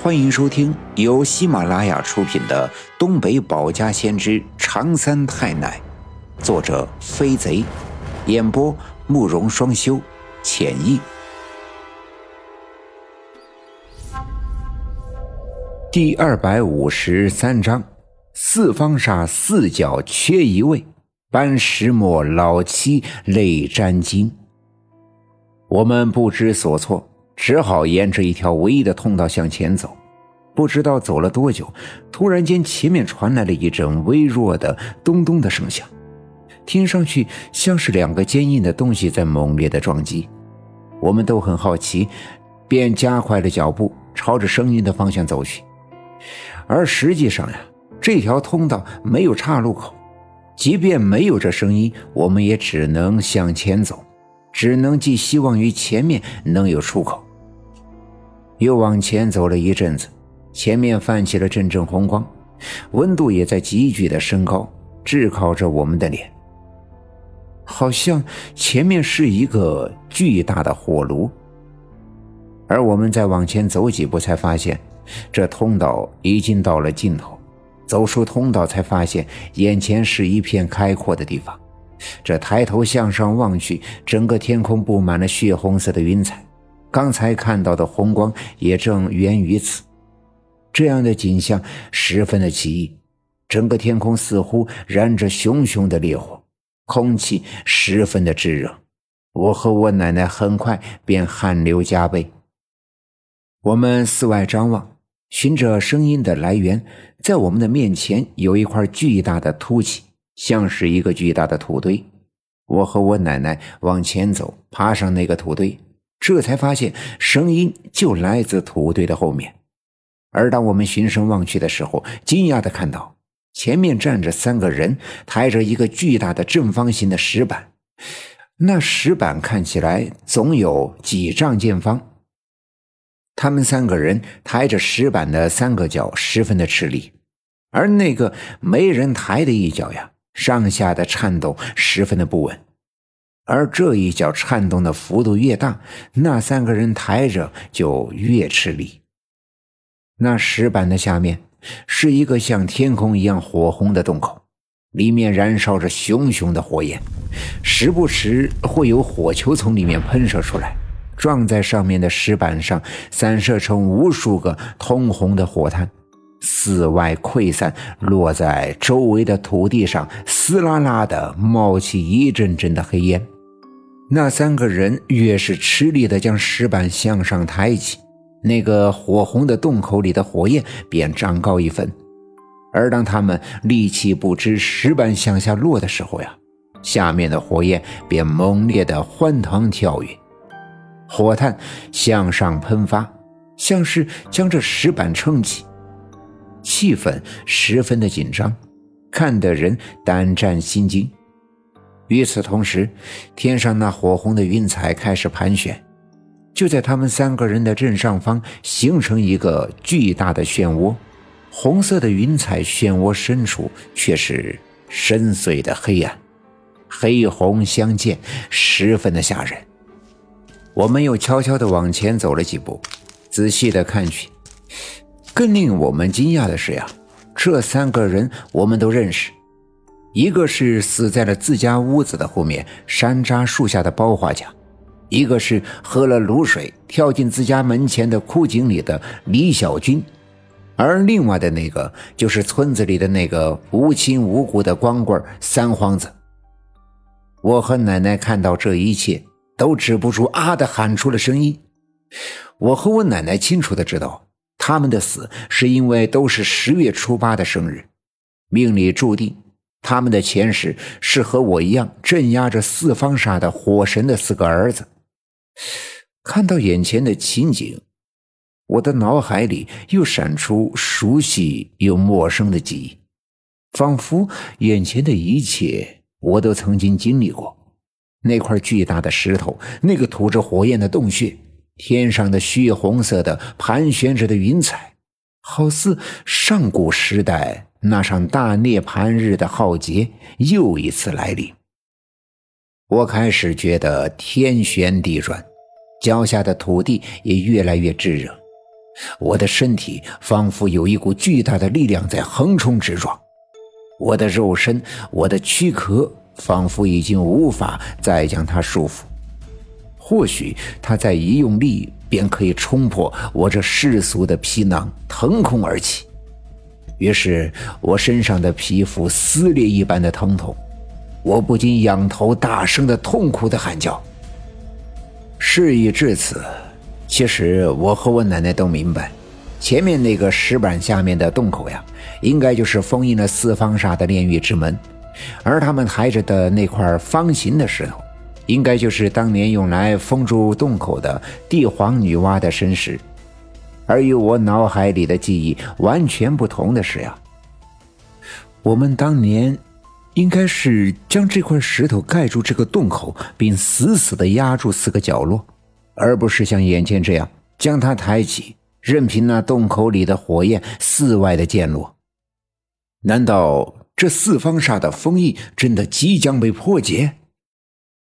欢迎收听由喜马拉雅出品的《东北保家先知长三太奶》，作者飞贼，演播慕容双修，浅意。第二百五十三章：四方煞四角缺一位，搬石磨老七泪沾襟。我们不知所措。只好沿着一条唯一的通道向前走，不知道走了多久，突然间前面传来了一阵微弱的咚咚的声响，听上去像是两个坚硬的东西在猛烈的撞击。我们都很好奇，便加快了脚步，朝着声音的方向走去。而实际上呀，这条通道没有岔路口，即便没有这声音，我们也只能向前走，只能寄希望于前面能有出口。又往前走了一阵子，前面泛起了阵阵红光，温度也在急剧的升高，炙烤着我们的脸。好像前面是一个巨大的火炉。而我们再往前走几步，才发现这通道已经到了尽头。走出通道，才发现眼前是一片开阔的地方。这抬头向上望去，整个天空布满了血红色的云彩。刚才看到的红光也正源于此，这样的景象十分的奇异。整个天空似乎燃着熊熊的烈火，空气十分的炙热。我和我奶奶很快便汗流浃背。我们四外张望，寻着声音的来源，在我们的面前有一块巨大的凸起，像是一个巨大的土堆。我和我奶奶往前走，爬上那个土堆。这才发现，声音就来自土堆的后面。而当我们循声望去的时候，惊讶的看到前面站着三个人，抬着一个巨大的正方形的石板。那石板看起来总有几丈见方。他们三个人抬着石板的三个脚十分的吃力，而那个没人抬的一脚呀，上下的颤抖，十分的不稳。而这一脚颤动的幅度越大，那三个人抬着就越吃力。那石板的下面是一个像天空一样火红的洞口，里面燃烧着熊熊的火焰，时不时会有火球从里面喷射出来，撞在上面的石板上，散射成无数个通红的火炭，四外溃散，落在周围的土地上，嘶啦啦的冒起一阵阵的黑烟。那三个人越是吃力地将石板向上抬起，那个火红的洞口里的火焰便长高一分。而当他们力气不支石板向下落的时候呀，下面的火焰便猛烈地欢腾跳跃，火炭向上喷发，像是将这石板撑起。气氛十分的紧张，看得人胆战心惊。与此同时，天上那火红的云彩开始盘旋，就在他们三个人的正上方形成一个巨大的漩涡。红色的云彩漩涡深处却是深邃的黑暗，黑红相间，十分的吓人。我们又悄悄地往前走了几步，仔细地看去。更令我们惊讶的是呀，这三个人我们都认识。一个是死在了自家屋子的后面山楂树下的包画家，一个是喝了卤水跳进自家门前的枯井里的李小军，而另外的那个就是村子里的那个无亲无故的光棍三皇子。我和奶奶看到这一切，都止不住啊的喊出了声音。我和我奶奶清楚的知道，他们的死是因为都是十月初八的生日，命里注定。他们的前世是和我一样镇压着四方煞的火神的四个儿子。看到眼前的情景，我的脑海里又闪出熟悉又陌生的记忆，仿佛眼前的一切我都曾经经历过。那块巨大的石头，那个吐着火焰的洞穴，天上的血红色的盘旋着的云彩，好似上古时代。那场大涅槃日的浩劫又一次来临，我开始觉得天旋地转，脚下的土地也越来越炙热。我的身体仿佛有一股巨大的力量在横冲直撞，我的肉身，我的躯壳仿佛已经无法再将它束缚。或许他再一用力，便可以冲破我这世俗的皮囊，腾空而起。于是我身上的皮肤撕裂一般的疼痛，我不禁仰头大声的痛苦的喊叫。事已至此，其实我和我奶奶都明白，前面那个石板下面的洞口呀，应该就是封印了四方煞的炼狱之门，而他们抬着的那块方形的石头。应该就是当年用来封住洞口的帝皇女娲的身石，而与我脑海里的记忆完全不同的是呀，我们当年应该是将这块石头盖住这个洞口，并死死的压住四个角落，而不是像眼前这样将它抬起，任凭那洞口里的火焰四外的溅落。难道这四方煞的封印真的即将被破解？